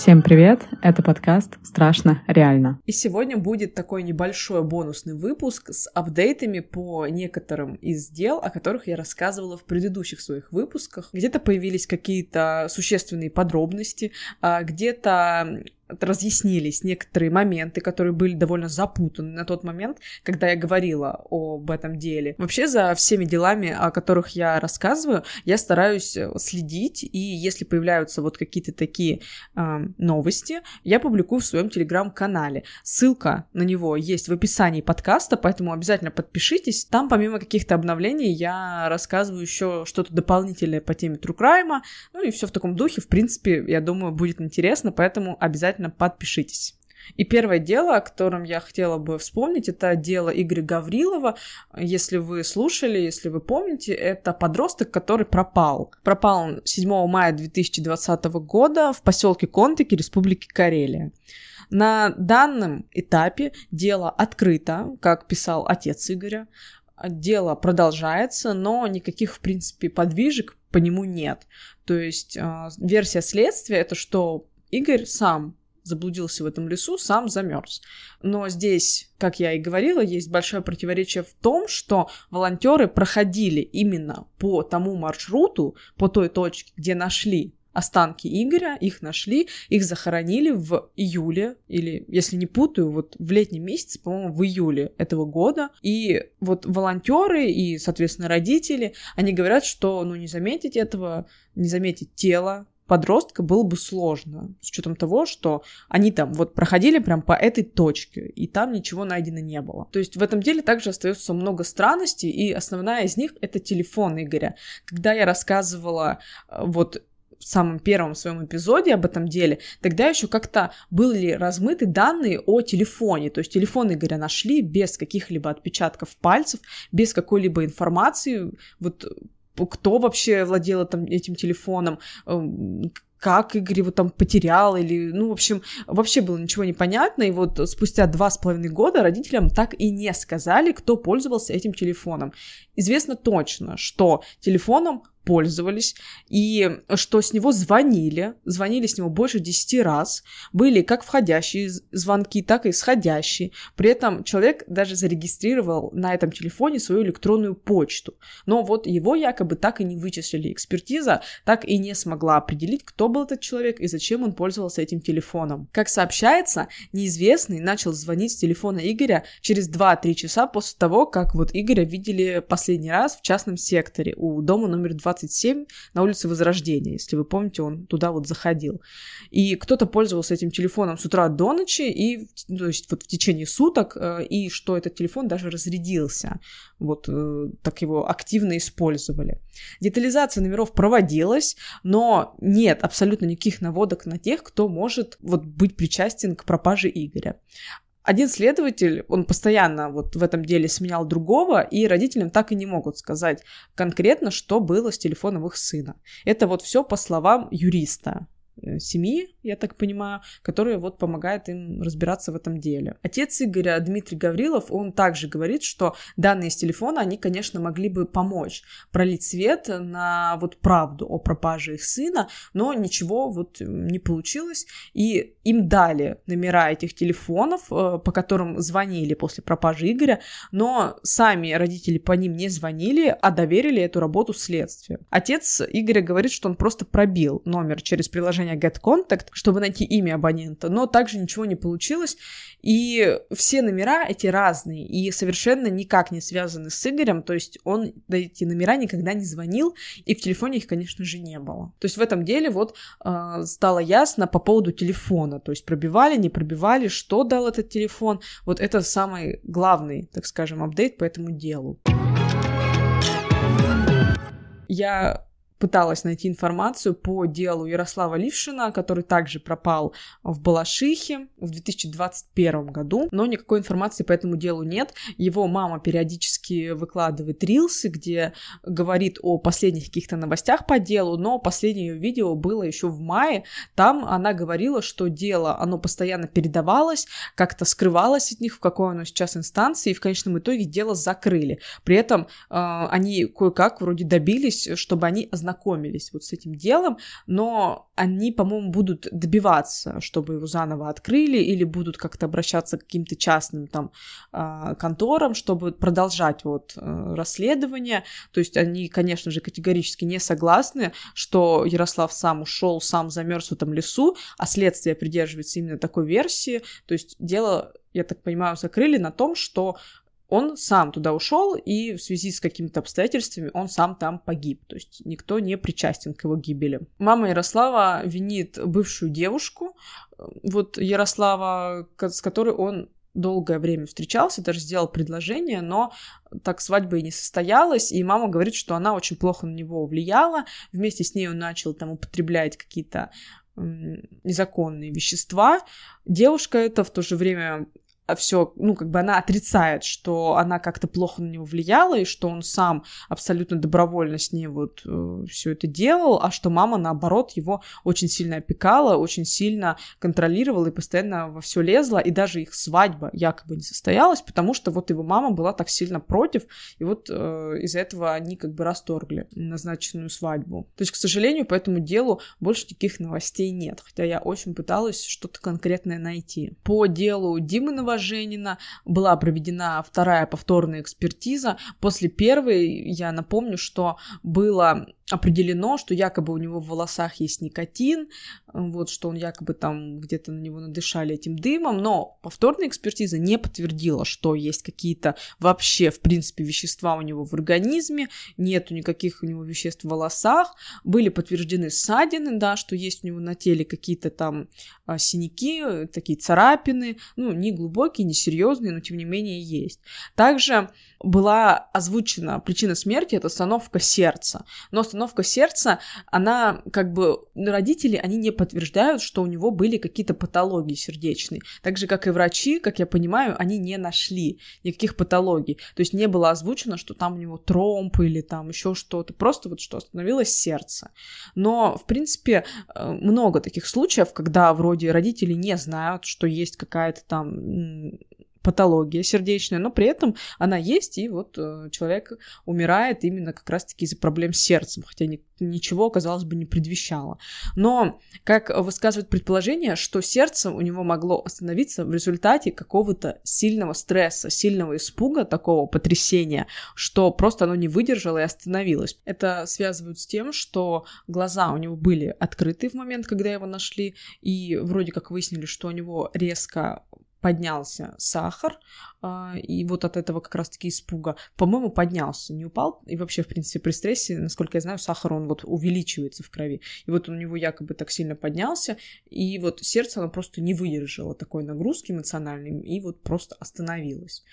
Всем привет! Это подкаст «Страшно реально». И сегодня будет такой небольшой бонусный выпуск с апдейтами по некоторым из дел, о которых я рассказывала в предыдущих своих выпусках. Где-то появились какие-то существенные подробности, а где-то разъяснились некоторые моменты, которые были довольно запутаны на тот момент, когда я говорила об этом деле. Вообще за всеми делами, о которых я рассказываю, я стараюсь э, следить, и если появляются вот какие-то такие э, новости, я публикую в своем телеграм-канале. Ссылка на него есть в описании подкаста, поэтому обязательно подпишитесь. Там помимо каких-то обновлений я рассказываю еще что-то дополнительное по теме True Crime, ну и все в таком духе, в принципе, я думаю, будет интересно, поэтому обязательно обязательно подпишитесь. И первое дело, о котором я хотела бы вспомнить, это дело Игоря Гаврилова. Если вы слушали, если вы помните, это подросток, который пропал. Пропал он 7 мая 2020 года в поселке Контаки Республики Карелия. На данном этапе дело открыто, как писал отец Игоря. Дело продолжается, но никаких, в принципе, подвижек по нему нет. То есть э, версия следствия это что Игорь сам заблудился в этом лесу, сам замерз. Но здесь, как я и говорила, есть большое противоречие в том, что волонтеры проходили именно по тому маршруту, по той точке, где нашли останки Игоря, их нашли, их захоронили в июле, или, если не путаю, вот в летнем месяце, по-моему, в июле этого года. И вот волонтеры и, соответственно, родители, они говорят, что, ну, не заметить этого, не заметить тело, подростка было бы сложно, с учетом того, что они там вот проходили прям по этой точке, и там ничего найдено не было. То есть в этом деле также остается много странностей, и основная из них — это телефон Игоря. Когда я рассказывала э, вот в самом первом своем эпизоде об этом деле, тогда еще как-то были размыты данные о телефоне. То есть телефон Игоря нашли без каких-либо отпечатков пальцев, без какой-либо информации. Вот кто вообще владел там, этим телефоном, эм, как Игорь его там потерял, или, ну, в общем, вообще было ничего не понятно, и вот спустя два с половиной года родителям так и не сказали, кто пользовался этим телефоном. Известно точно, что телефоном пользовались, и что с него звонили, звонили с него больше 10 раз, были как входящие звонки, так и исходящие. При этом человек даже зарегистрировал на этом телефоне свою электронную почту. Но вот его якобы так и не вычислили. Экспертиза так и не смогла определить, кто был этот человек и зачем он пользовался этим телефоном. Как сообщается, неизвестный начал звонить с телефона Игоря через 2-3 часа после того, как вот Игоря видели последний раз в частном секторе у дома номер 2 27 на улице Возрождения, если вы помните, он туда вот заходил. И кто-то пользовался этим телефоном с утра до ночи, и, то есть вот в течение суток, э, и что этот телефон даже разрядился. Вот э, так его активно использовали. Детализация номеров проводилась, но нет абсолютно никаких наводок на тех, кто может вот быть причастен к пропаже Игоря. Один следователь, он постоянно вот в этом деле сменял другого, и родителям так и не могут сказать конкретно, что было с телефоном их сына. Это вот все по словам юриста. Э, семьи, я так понимаю, которая вот помогает им разбираться в этом деле. Отец Игоря, Дмитрий Гаврилов, он также говорит, что данные с телефона, они, конечно, могли бы помочь пролить свет на вот правду о пропаже их сына, но ничего вот не получилось, и им дали номера этих телефонов, э, по которым звонили после пропажи Игоря, но сами родители по ним не звонили, а доверили эту работу следствию. Отец Игоря говорит, что он просто пробил номер через приложение приложение Get Contact, чтобы найти имя абонента, но также ничего не получилось, и все номера эти разные, и совершенно никак не связаны с Игорем, то есть он на эти номера никогда не звонил, и в телефоне их, конечно же, не было. То есть в этом деле вот э, стало ясно по поводу телефона, то есть пробивали, не пробивали, что дал этот телефон, вот это самый главный, так скажем, апдейт по этому делу. Я пыталась найти информацию по делу Ярослава Лившина, который также пропал в Балашихе в 2021 году, но никакой информации по этому делу нет. Его мама периодически выкладывает рилсы, где говорит о последних каких-то новостях по делу, но последнее видео было еще в мае. Там она говорила, что дело, оно постоянно передавалось, как-то скрывалось от них, в какой оно сейчас инстанции, и в конечном итоге дело закрыли. При этом э, они кое-как вроде добились, чтобы они ознакомились ознакомились вот с этим делом, но они, по-моему, будут добиваться, чтобы его заново открыли, или будут как-то обращаться к каким-то частным там а, конторам, чтобы продолжать вот э, расследование. То есть они, конечно же, категорически не согласны, что Ярослав сам ушел, сам замерз в этом лесу, а следствие придерживается именно такой версии. То есть дело я так понимаю, закрыли на том, что он сам туда ушел, и в связи с какими-то обстоятельствами он сам там погиб. То есть никто не причастен к его гибели. Мама Ярослава винит бывшую девушку, вот Ярослава, с которой он долгое время встречался, даже сделал предложение, но так свадьба и не состоялась, и мама говорит, что она очень плохо на него влияла, вместе с ней он начал там употреблять какие-то незаконные вещества. Девушка это в то же время все, ну, как бы она отрицает, что она как-то плохо на него влияла, и что он сам абсолютно добровольно с ней вот э, все это делал, а что мама, наоборот, его очень сильно опекала, очень сильно контролировала и постоянно во все лезла, и даже их свадьба якобы не состоялась, потому что вот его мама была так сильно против, и вот э, из-за этого они как бы расторгли назначенную свадьбу. То есть, к сожалению, по этому делу больше никаких новостей нет, хотя я очень пыталась что-то конкретное найти. По делу Димы Новоженского Женина. Была проведена вторая повторная экспертиза. После первой, я напомню, что было определено, что якобы у него в волосах есть никотин, вот, что он якобы там где-то на него надышали этим дымом, но повторная экспертиза не подтвердила, что есть какие-то вообще, в принципе, вещества у него в организме, нету никаких у него веществ в волосах, были подтверждены ссадины, да, что есть у него на теле какие-то там а, синяки, такие царапины, ну, не глубокие, не серьезные, но тем не менее есть. Также была озвучена причина смерти, это остановка сердца. Но остановка сердца, она как бы, родители, они не подтверждают, что у него были какие-то патологии сердечные. Так же, как и врачи, как я понимаю, они не нашли никаких патологий. То есть не было озвучено, что там у него тромб или там еще что-то. Просто вот что остановилось сердце. Но, в принципе, э, много таких случаев, когда вроде родители не знают, что есть какая-то там патология сердечная, но при этом она есть, и вот э, человек умирает именно как раз-таки из-за проблем с сердцем, хотя ни, ничего, казалось бы, не предвещало. Но, как высказывает предположение, что сердце у него могло остановиться в результате какого-то сильного стресса, сильного испуга, такого потрясения, что просто оно не выдержало и остановилось. Это связывают с тем, что глаза у него были открыты в момент, когда его нашли, и вроде как выяснили, что у него резко поднялся сахар, а, и вот от этого как раз-таки испуга, по-моему, поднялся, не упал, и вообще, в принципе, при стрессе, насколько я знаю, сахар, он вот увеличивается в крови, и вот у него якобы так сильно поднялся, и вот сердце, оно просто не выдержало такой нагрузки эмоциональной, и вот просто остановилось.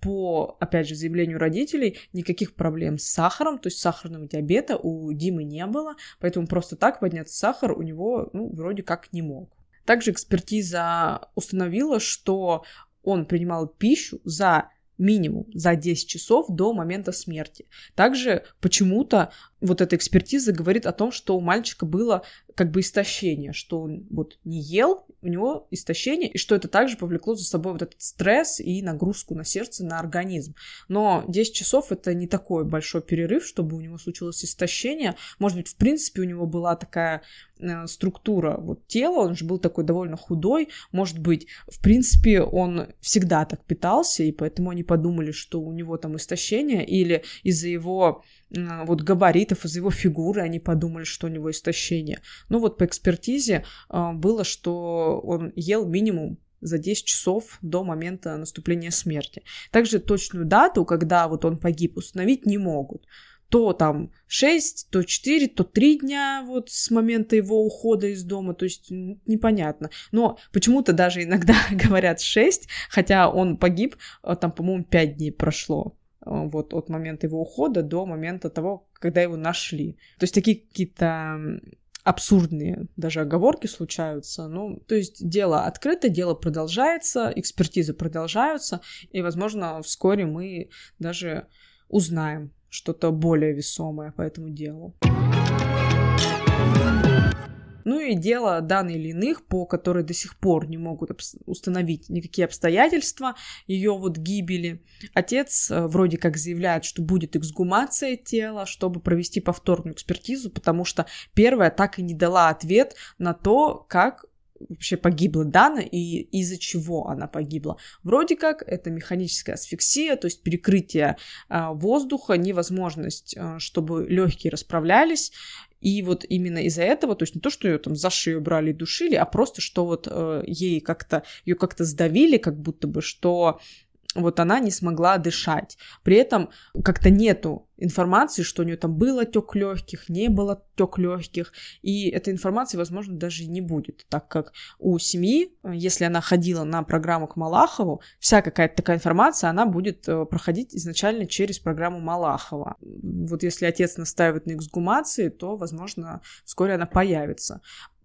По, опять же, заявлению родителей, никаких проблем с сахаром, то есть сахарного диабета у Димы не было, поэтому просто так подняться сахар у него, ну, вроде как не мог. Также экспертиза установила, что он принимал пищу за минимум за 10 часов до момента смерти. Также почему-то вот эта экспертиза говорит о том, что у мальчика было как бы истощение, что он вот не ел, у него истощение, и что это также повлекло за собой вот этот стресс и нагрузку на сердце, на организм. Но 10 часов это не такой большой перерыв, чтобы у него случилось истощение. Может быть, в принципе, у него была такая структура вот тела, он же был такой довольно худой, может быть, в принципе, он всегда так питался, и поэтому они подумали, что у него там истощение, или из-за его вот габаритов, из-за его фигуры они подумали, что у него истощение. Ну вот по экспертизе а, было, что он ел минимум за 10 часов до момента наступления смерти. Также точную дату, когда вот он погиб, установить не могут. То там 6, то 4, то 3 дня вот с момента его ухода из дома, то есть непонятно. Но почему-то даже иногда говорят 6, хотя он погиб, а, там, по-моему, 5 дней прошло. Э, вот от момента его ухода до момента того, когда его нашли. То есть такие какие-то абсурдные даже оговорки случаются. Ну, то есть дело открыто, дело продолжается, экспертизы продолжаются, и, возможно, вскоре мы даже узнаем что-то более весомое по этому делу. Ну и дело данных или иных, по которой до сих пор не могут установить никакие обстоятельства ее вот гибели. Отец э, вроде как заявляет, что будет эксгумация тела, чтобы провести повторную экспертизу, потому что первая так и не дала ответ на то, как вообще погибла Дана и из-за чего она погибла. Вроде как это механическая асфиксия, то есть перекрытие э, воздуха, невозможность, э, чтобы легкие расправлялись. И вот именно из-за этого, то есть не то, что ее там за шею брали и душили, а просто, что вот э, ей как-то, ее как-то сдавили, как будто бы, что вот она не смогла дышать. При этом как-то нету информации, что у нее там был отек легких, не было отек легких, и этой информации, возможно, даже и не будет, так как у семьи, если она ходила на программу к Малахову, вся какая-то такая информация, она будет э, проходить изначально через программу Малахова. Вот если отец настаивает на эксгумации, то, возможно, вскоре она появится.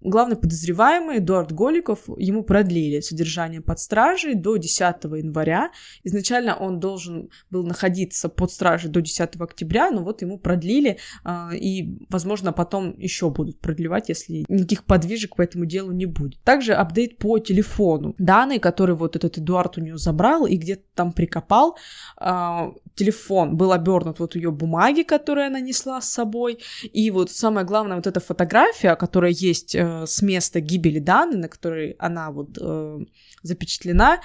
Главный подозреваемый Эдуард Голиков, ему продлили содержание под стражей до 10 января. Изначально он должен был находиться под стражей до 10 октября, но вот ему продлили, а, и, возможно, потом еще будут продлевать, если никаких подвижек по этому делу не будет. Также апдейт по телефону. Данные, которые вот этот Эдуард у нее забрал и где-то там прикопал, а, телефон был обернут вот ее бумаги, которые она несла с собой, и вот самое главное, вот эта фотография, которая есть э, с места гибели Даны, на которой она вот э, запечатлена,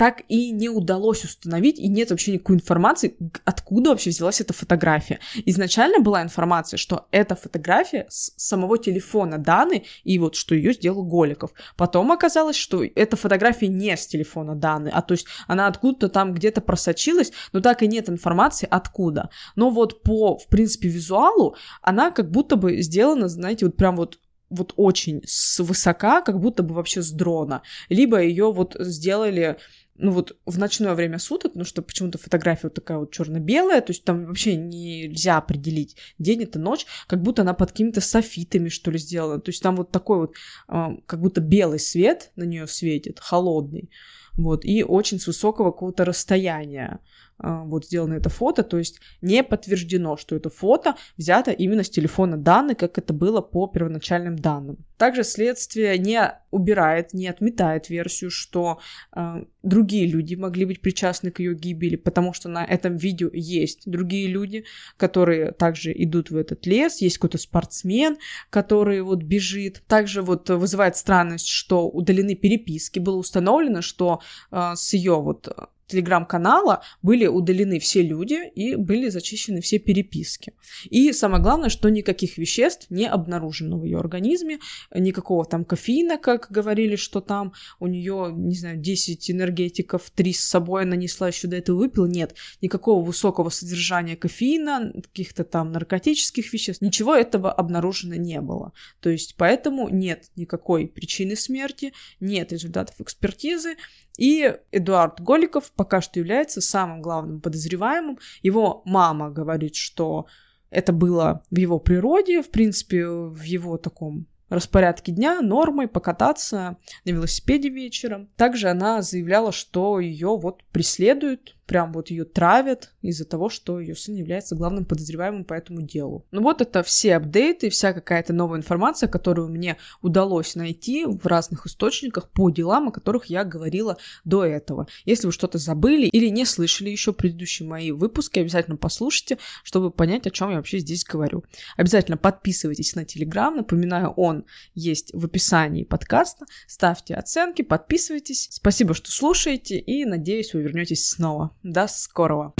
так и не удалось установить, и нет вообще никакой информации, откуда вообще взялась эта фотография. Изначально была информация, что эта фотография с самого телефона Даны, и вот что ее сделал Голиков. Потом оказалось, что эта фотография не с телефона Даны, а то есть она откуда-то там где-то просочилась, но так и нет информации откуда. Но вот по, в принципе, визуалу она как будто бы сделана, знаете, вот прям вот вот очень свысока, как будто бы вообще с дрона. Либо ее вот сделали ну вот в ночное время суток, ну что почему-то фотография вот такая вот черно-белая, то есть там вообще нельзя определить, день это ночь, как будто она под какими-то софитами, что ли, сделана. То есть там вот такой вот, э, как будто белый свет на нее светит, холодный, вот, и очень с высокого какого-то расстояния. А, вот сделано это фото, то есть не подтверждено, что это фото взято именно с телефона данных, как это было по первоначальным данным. Также следствие не убирает, не отметает версию, что э, другие люди могли быть причастны к ее гибели, потому что на этом видео есть другие люди, которые также идут в этот лес, есть какой-то спортсмен, который вот бежит. Также вот вызывает странность, что удалены переписки, было установлено, что э, с ее вот телеграм-канала были удалены все люди и были зачищены все переписки. И самое главное, что никаких веществ не обнаружено в ее организме, никакого там кофеина, как говорили, что там у нее, не знаю, 10 энергетиков, 3 с собой она несла, еще до этого выпила. Нет, никакого высокого содержания кофеина, каких-то там наркотических веществ, ничего этого обнаружено не было. То есть поэтому нет никакой причины смерти, нет результатов экспертизы, и Эдуард Голиков пока что является самым главным подозреваемым. Его мама говорит, что это было в его природе, в принципе, в его таком распорядке дня нормой покататься на велосипеде вечером. Также она заявляла, что ее вот преследуют прям вот ее травят из-за того, что ее сын является главным подозреваемым по этому делу. Ну вот это все апдейты, вся какая-то новая информация, которую мне удалось найти в разных источниках по делам, о которых я говорила до этого. Если вы что-то забыли или не слышали еще предыдущие мои выпуски, обязательно послушайте, чтобы понять, о чем я вообще здесь говорю. Обязательно подписывайтесь на Телеграм, напоминаю, он есть в описании подкаста. Ставьте оценки, подписывайтесь. Спасибо, что слушаете, и надеюсь, вы вернетесь снова. До скорого!